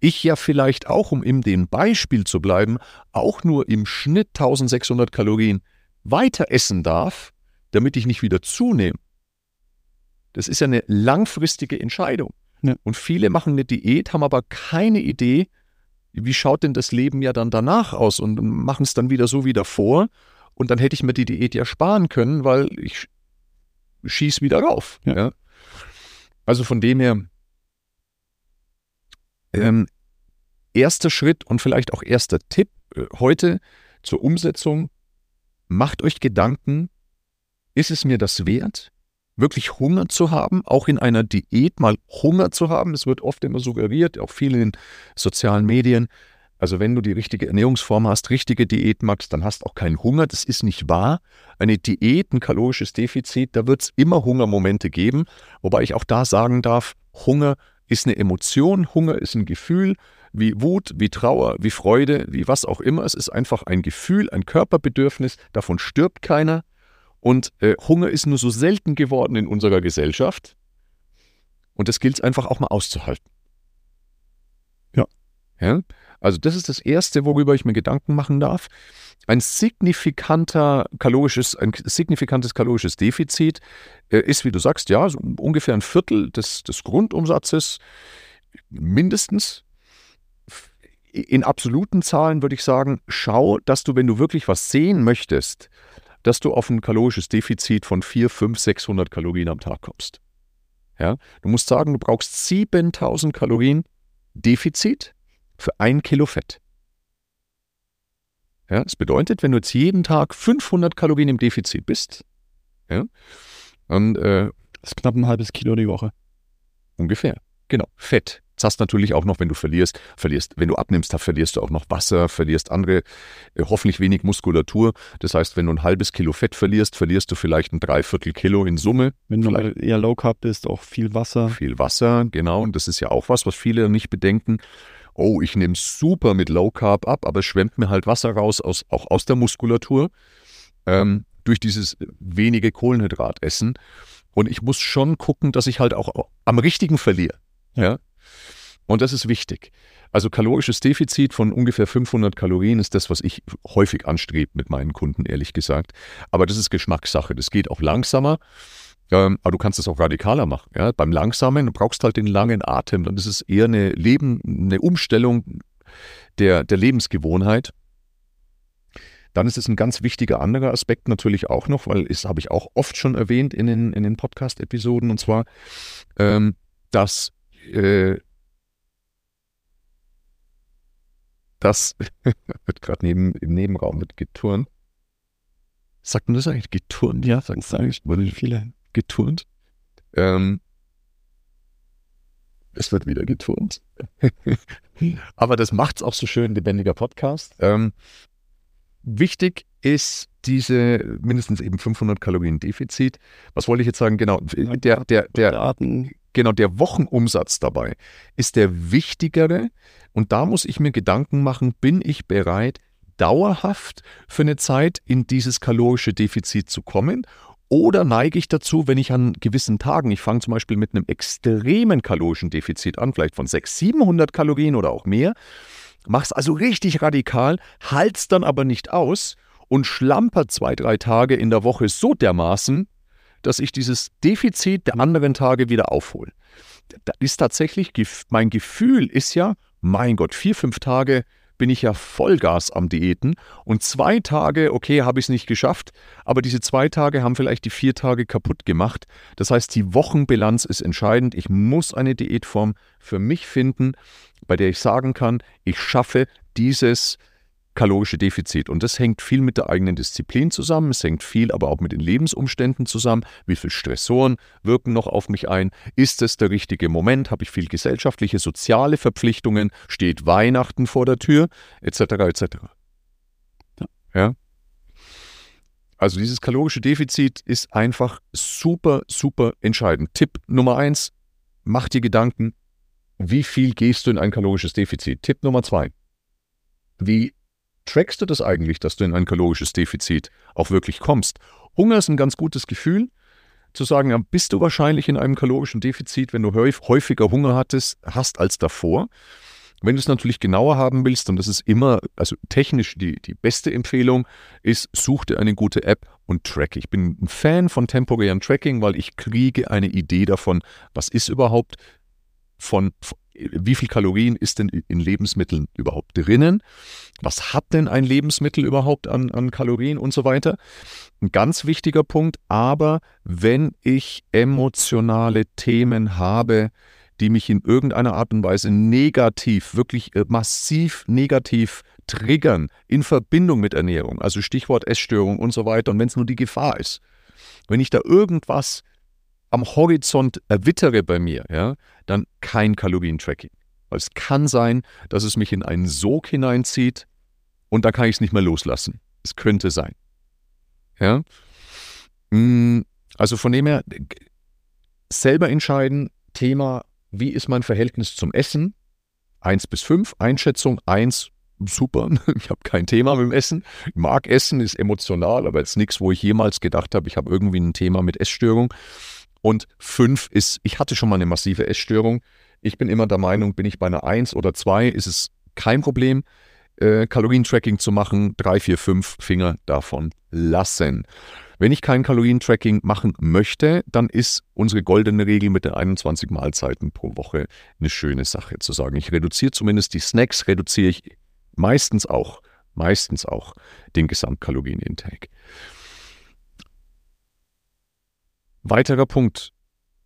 ich ja vielleicht auch, um in dem Beispiel zu bleiben, auch nur im Schnitt 1600 Kalorien weiter essen darf, damit ich nicht wieder zunehme. Das ist ja eine langfristige Entscheidung. Ja. Und viele machen eine Diät, haben aber keine Idee, wie schaut denn das Leben ja dann danach aus und machen es dann wieder so wie davor. Und dann hätte ich mir die Diät ja sparen können, weil ich schieße wieder rauf. Ja. ja. Also von dem her, ähm, erster Schritt und vielleicht auch erster Tipp äh, heute zur Umsetzung, macht euch Gedanken, ist es mir das wert? wirklich Hunger zu haben, auch in einer Diät mal Hunger zu haben. Es wird oft immer suggeriert, auch viel in sozialen Medien. Also wenn du die richtige Ernährungsform hast, richtige Diät machst, dann hast auch keinen Hunger. Das ist nicht wahr. Eine Diät, ein kalorisches Defizit, da wird es immer Hungermomente geben. Wobei ich auch da sagen darf, Hunger ist eine Emotion, Hunger ist ein Gefühl, wie Wut, wie Trauer, wie Freude, wie was auch immer. Es ist einfach ein Gefühl, ein Körperbedürfnis. Davon stirbt keiner. Und äh, Hunger ist nur so selten geworden in unserer Gesellschaft. Und das gilt es einfach auch mal auszuhalten. Ja. ja. Also das ist das Erste, worüber ich mir Gedanken machen darf. Ein signifikanter kalorisches, ein signifikantes kalorisches Defizit äh, ist, wie du sagst, ja, so ungefähr ein Viertel des, des Grundumsatzes mindestens. In absoluten Zahlen würde ich sagen, schau, dass du, wenn du wirklich was sehen möchtest, dass du auf ein kalorisches Defizit von 4, 5, 600 Kalorien am Tag kommst. Ja? Du musst sagen, du brauchst 7000 Kalorien Defizit für ein Kilo Fett. Ja, das bedeutet, wenn du jetzt jeden Tag 500 Kalorien im Defizit bist, ja, dann äh, das ist knapp ein halbes Kilo die Woche. Ungefähr. Genau. Fett. Das hast natürlich auch noch, wenn du verlierst, verlierst, wenn du abnimmst, verlierst du auch noch Wasser, verlierst andere, äh, hoffentlich wenig Muskulatur. Das heißt, wenn du ein halbes Kilo Fett verlierst, verlierst du vielleicht ein Dreiviertel Kilo in Summe. Wenn du eher Low Carb bist, auch viel Wasser. Viel Wasser, genau. Und das ist ja auch was, was viele nicht bedenken. Oh, ich nehme super mit Low Carb ab, aber es schwemmt mir halt Wasser raus, aus, auch aus der Muskulatur, ähm, durch dieses wenige Kohlenhydratessen. Und ich muss schon gucken, dass ich halt auch am richtigen verliere. Ja. Und das ist wichtig. Also kalorisches Defizit von ungefähr 500 Kalorien ist das, was ich häufig anstrebe mit meinen Kunden, ehrlich gesagt. Aber das ist Geschmackssache. Das geht auch langsamer. Ähm, aber du kannst es auch radikaler machen. Ja? Beim Langsamen du brauchst halt den langen Atem. Dann ist es eher eine, Leben, eine Umstellung der, der Lebensgewohnheit. Dann ist es ein ganz wichtiger anderer Aspekt natürlich auch noch, weil das habe ich auch oft schon erwähnt in den, in den Podcast-Episoden, und zwar, ähm, dass äh, das wird gerade neben, im Nebenraum mit geturnt. Sagt man das eigentlich? Geturnt? Ja, sagen es eigentlich wurde viele. Geturnt. Ähm, es wird wieder geturnt. Aber das macht es auch so schön, lebendiger Podcast. Ähm, wichtig ist diese mindestens eben 500 Kalorien Defizit. Was wollte ich jetzt sagen? Genau, der, der, der, genau der Wochenumsatz dabei ist der wichtigere. Und da muss ich mir Gedanken machen, bin ich bereit, dauerhaft für eine Zeit in dieses kalorische Defizit zu kommen? Oder neige ich dazu, wenn ich an gewissen Tagen, ich fange zum Beispiel mit einem extremen kalorischen Defizit an, vielleicht von 600, 700 Kalorien oder auch mehr, mach's also richtig radikal, halt's dann aber nicht aus und schlampert zwei, drei Tage in der Woche so dermaßen, dass ich dieses Defizit der anderen Tage wieder aufhole. Da ist tatsächlich, mein Gefühl ist ja, mein Gott, vier, fünf Tage bin ich ja Vollgas am Diäten und zwei Tage, okay, habe ich es nicht geschafft, aber diese zwei Tage haben vielleicht die vier Tage kaputt gemacht. Das heißt, die Wochenbilanz ist entscheidend. Ich muss eine Diätform für mich finden, bei der ich sagen kann, ich schaffe dieses kalorische Defizit. Und das hängt viel mit der eigenen Disziplin zusammen, es hängt viel aber auch mit den Lebensumständen zusammen. Wie viele Stressoren wirken noch auf mich ein? Ist es der richtige Moment? Habe ich viel gesellschaftliche, soziale Verpflichtungen? Steht Weihnachten vor der Tür? Etc. etc. Ja. ja. Also dieses kalorische Defizit ist einfach super, super entscheidend. Tipp Nummer eins, mach dir Gedanken, wie viel gehst du in ein kalorisches Defizit? Tipp Nummer zwei, wie trackst du das eigentlich, dass du in ein kalorisches Defizit auch wirklich kommst? Hunger ist ein ganz gutes Gefühl, zu sagen, ja, bist du wahrscheinlich in einem kalorischen Defizit, wenn du häufiger Hunger hattest, hast als davor. Wenn du es natürlich genauer haben willst, und das ist immer, also technisch die, die beste Empfehlung, ist, such dir eine gute App und track. Ich bin ein Fan von temporären Tracking, weil ich kriege eine Idee davon, was ist überhaupt von, wie viel Kalorien ist denn in Lebensmitteln überhaupt drinnen? Was hat denn ein Lebensmittel überhaupt an, an Kalorien und so weiter? Ein ganz wichtiger Punkt, aber wenn ich emotionale Themen habe, die mich in irgendeiner Art und Weise negativ, wirklich äh, massiv negativ triggern in Verbindung mit Ernährung, also Stichwort Essstörung und so weiter, und wenn es nur die Gefahr ist, wenn ich da irgendwas am Horizont erwittere bei mir, ja, dann kein Kalorientracking. Es kann sein, dass es mich in einen Sog hineinzieht und da kann ich es nicht mehr loslassen. Es könnte sein. Ja? Mm, also von dem her, selber entscheiden, Thema, wie ist mein Verhältnis zum Essen? Eins bis fünf, Einschätzung eins, super, ich habe kein Thema mit dem Essen. Ich mag Essen, ist emotional, aber jetzt nichts, wo ich jemals gedacht habe, ich habe irgendwie ein Thema mit Essstörung. Und fünf ist, ich hatte schon mal eine massive Essstörung. Ich bin immer der Meinung, bin ich bei einer eins oder zwei, ist es kein Problem, äh, Kalorientracking zu machen. Drei, vier, fünf Finger davon lassen. Wenn ich kein Kalorientracking machen möchte, dann ist unsere goldene Regel mit den 21 Mahlzeiten pro Woche eine schöne Sache zu sagen. Ich reduziere zumindest die Snacks, reduziere ich meistens auch, meistens auch den Gesamtkalorienintake. Weiterer Punkt,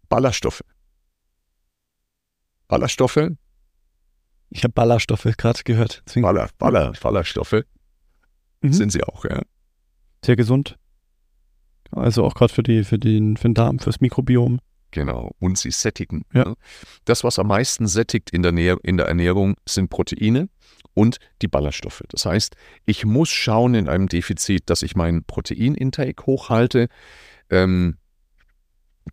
Ballaststoffe. Ballaststoffe. Ich habe Ballaststoffe gerade gehört. Baller, Baller, Ballaststoffe mhm. sind sie auch, ja. Sehr gesund. Also auch gerade für, die, für, den, für den Darm, fürs Mikrobiom. Genau, und sie sättigen. Ja. Das, was am meisten sättigt in der, Nähr in der Ernährung, sind Proteine und die Ballaststoffe. Das heißt, ich muss schauen in einem Defizit, dass ich meinen Proteinintake hochhalte. Ähm,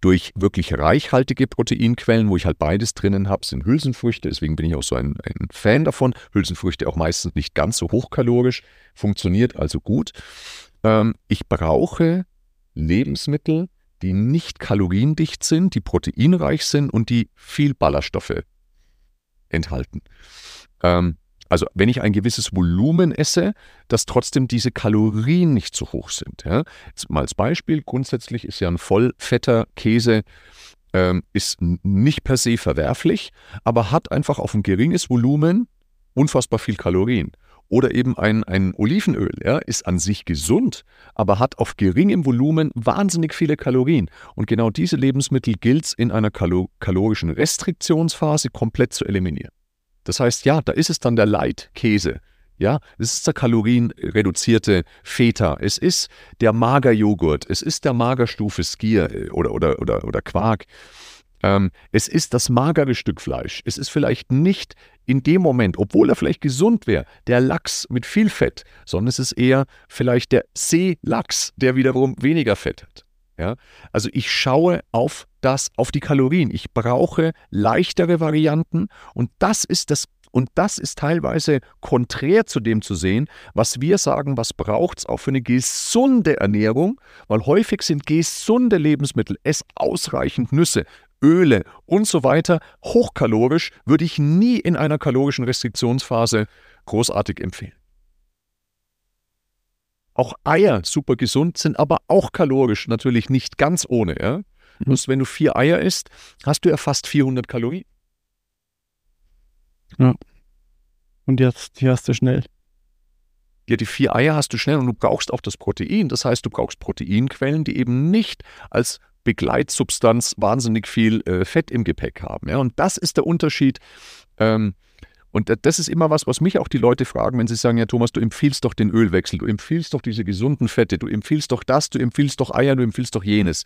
durch wirklich reichhaltige Proteinquellen, wo ich halt beides drinnen habe, sind Hülsenfrüchte. Deswegen bin ich auch so ein, ein, Fan davon. Hülsenfrüchte auch meistens nicht ganz so hochkalorisch, funktioniert also gut. Ähm, ich brauche Lebensmittel, die nicht kaloriendicht sind, die proteinreich sind und die viel Ballaststoffe enthalten. Ähm, also wenn ich ein gewisses Volumen esse, dass trotzdem diese Kalorien nicht zu hoch sind. Ja. Jetzt mal als Beispiel, grundsätzlich ist ja ein vollfetter Käse ähm, ist nicht per se verwerflich, aber hat einfach auf ein geringes Volumen unfassbar viel Kalorien. Oder eben ein, ein Olivenöl, ja, ist an sich gesund, aber hat auf geringem Volumen wahnsinnig viele Kalorien. Und genau diese Lebensmittel gilt es in einer kalorischen Restriktionsphase komplett zu eliminieren. Das heißt, ja, da ist es dann der Leitkäse. Ja, es ist der kalorienreduzierte Feta, es ist der Magerjoghurt, es ist der Magerstufe Skier äh, oder, oder, oder, oder Quark. Ähm, es ist das magere Stück Fleisch. Es ist vielleicht nicht in dem Moment, obwohl er vielleicht gesund wäre, der Lachs mit viel Fett, sondern es ist eher vielleicht der Seelachs, der wiederum weniger Fett hat. Ja? Also ich schaue auf das auf die Kalorien. Ich brauche leichtere Varianten und das ist das und das ist teilweise konträr zu dem zu sehen, was wir sagen, was braucht es auch für eine gesunde Ernährung, weil häufig sind gesunde Lebensmittel, es ausreichend Nüsse, Öle und so weiter, hochkalorisch, würde ich nie in einer kalorischen Restriktionsphase großartig empfehlen. Auch Eier super gesund sind, aber auch kalorisch natürlich nicht ganz ohne. Ja? Mhm. wenn du vier Eier isst, hast du ja fast 400 Kalorien. Ja. Und jetzt, die hast du schnell. Ja, die vier Eier hast du schnell und du brauchst auch das Protein. Das heißt, du brauchst Proteinquellen, die eben nicht als Begleitsubstanz wahnsinnig viel äh, Fett im Gepäck haben. Ja? Und das ist der Unterschied. Ähm, und das ist immer was, was mich auch die Leute fragen, wenn sie sagen, ja Thomas, du empfiehlst doch den Ölwechsel, du empfiehlst doch diese gesunden Fette, du empfiehlst doch das, du empfiehlst doch Eier, du empfiehlst doch jenes.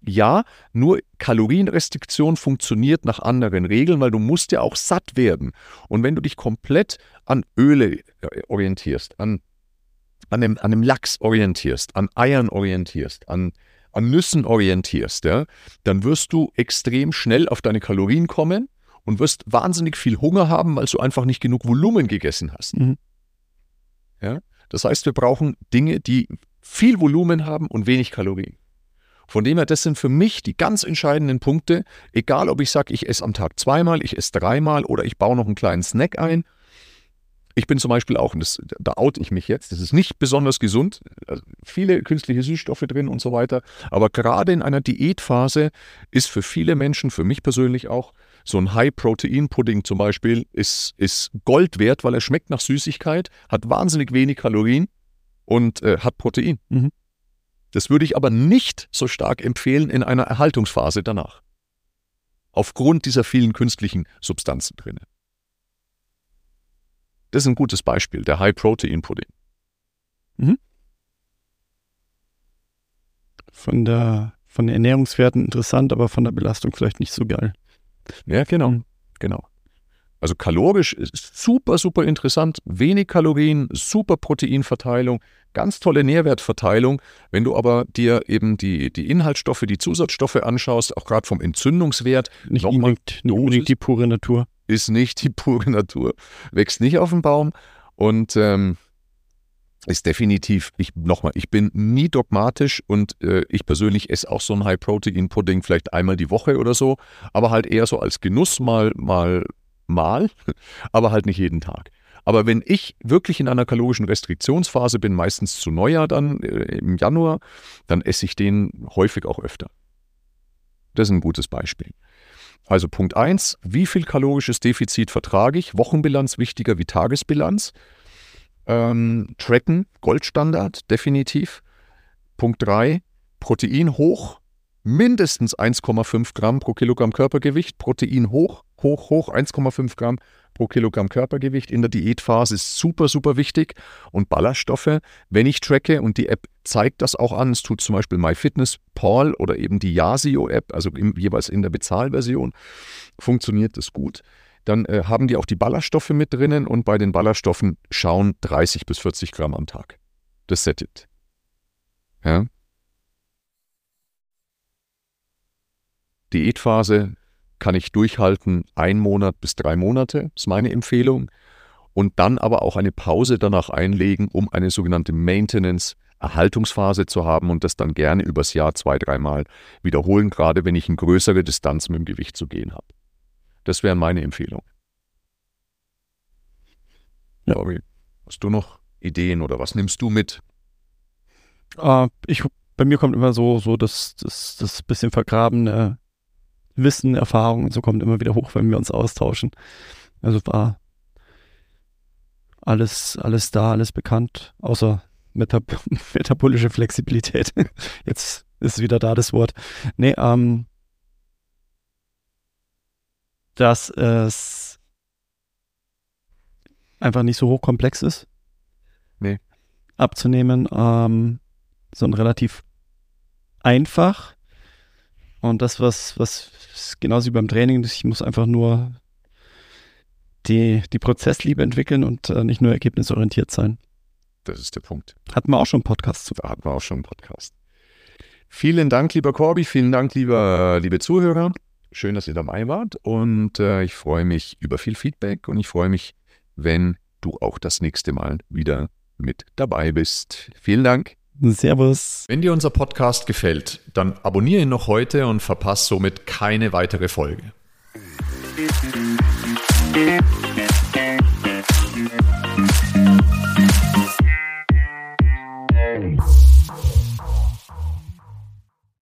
Ja, nur Kalorienrestriktion funktioniert nach anderen Regeln, weil du musst ja auch satt werden. Und wenn du dich komplett an Öle äh, orientierst, an, an, einem, an einem Lachs orientierst, an Eiern orientierst, an, an Nüssen orientierst, ja, dann wirst du extrem schnell auf deine Kalorien kommen und wirst wahnsinnig viel Hunger haben, weil du einfach nicht genug Volumen gegessen hast. Mhm. Ja? Das heißt, wir brauchen Dinge, die viel Volumen haben und wenig Kalorien. Von dem her, das sind für mich die ganz entscheidenden Punkte, egal ob ich sage, ich esse am Tag zweimal, ich esse dreimal oder ich baue noch einen kleinen Snack ein. Ich bin zum Beispiel auch, und das, da out ich mich jetzt, das ist nicht besonders gesund, also viele künstliche Süßstoffe drin und so weiter, aber gerade in einer Diätphase ist für viele Menschen, für mich persönlich auch, so ein High-Protein-Pudding zum Beispiel ist, ist Gold wert, weil er schmeckt nach Süßigkeit, hat wahnsinnig wenig Kalorien und äh, hat Protein. Mhm. Das würde ich aber nicht so stark empfehlen in einer Erhaltungsphase danach. Aufgrund dieser vielen künstlichen Substanzen drin. Das ist ein gutes Beispiel, der High-Protein-Pudding. Mhm. Von, der, von den Ernährungswerten interessant, aber von der Belastung vielleicht nicht so geil. Ja, genau. Mhm. Genau. Also kalorisch ist super, super interessant. Wenig Kalorien, super Proteinverteilung, ganz tolle Nährwertverteilung. Wenn du aber dir eben die, die Inhaltsstoffe, die Zusatzstoffe anschaust, auch gerade vom Entzündungswert, nicht unbedingt, nicht die pure Natur. Ist nicht die pure Natur. Wächst nicht auf dem Baum. Und ähm, ist definitiv, ich nochmal, ich bin nie dogmatisch und äh, ich persönlich esse auch so ein High-Protein-Pudding vielleicht einmal die Woche oder so, aber halt eher so als Genuss mal, mal, mal, aber halt nicht jeden Tag. Aber wenn ich wirklich in einer kalorischen Restriktionsphase bin, meistens zu Neujahr dann äh, im Januar, dann esse ich den häufig auch öfter. Das ist ein gutes Beispiel. Also Punkt 1, wie viel kalorisches Defizit vertrage ich? Wochenbilanz wichtiger wie Tagesbilanz. Ähm, tracken, Goldstandard, definitiv. Punkt 3, Protein hoch, mindestens 1,5 Gramm pro Kilogramm Körpergewicht. Protein hoch, hoch, hoch, 1,5 Gramm pro Kilogramm Körpergewicht in der Diätphase ist super, super wichtig. Und Ballaststoffe, wenn ich tracke und die App zeigt das auch an, es tut zum Beispiel MyFitnessPal oder eben die Yasio-App, also im, jeweils in der Bezahlversion, funktioniert das gut dann äh, haben die auch die Ballaststoffe mit drinnen und bei den Ballaststoffen schauen 30 bis 40 Gramm am Tag. Das settet. Ja. Diätphase kann ich durchhalten, ein Monat bis drei Monate, ist meine Empfehlung. Und dann aber auch eine Pause danach einlegen, um eine sogenannte Maintenance, Erhaltungsphase zu haben und das dann gerne übers Jahr zwei, dreimal wiederholen, gerade wenn ich eine größere Distanz mit dem Gewicht zu gehen habe. Das wären meine Empfehlungen. Ja. Bobby, hast du noch Ideen oder was nimmst du mit? Uh, ich, bei mir kommt immer so, so das, das, das bisschen vergrabene Wissen, Erfahrung und so kommt immer wieder hoch, wenn wir uns austauschen. Also war alles, alles da, alles bekannt, außer Metab metabolische Flexibilität. Jetzt ist wieder da das Wort. Nee, ähm, dass es einfach nicht so hochkomplex ist. Nee. Abzunehmen, ähm, sondern relativ einfach. Und das, was, was genauso wie beim Training, ich muss einfach nur die, die Prozessliebe entwickeln und äh, nicht nur ergebnisorientiert sein. Das ist der Punkt. Hatten wir auch schon einen Podcast zu. Da hatten wir auch schon einen Podcast. Vielen Dank, lieber Corby, vielen Dank, lieber, liebe Zuhörer. Schön, dass ihr dabei wart und äh, ich freue mich über viel Feedback und ich freue mich, wenn du auch das nächste Mal wieder mit dabei bist. Vielen Dank. Servus. Wenn dir unser Podcast gefällt, dann abonniere ihn noch heute und verpasse somit keine weitere Folge.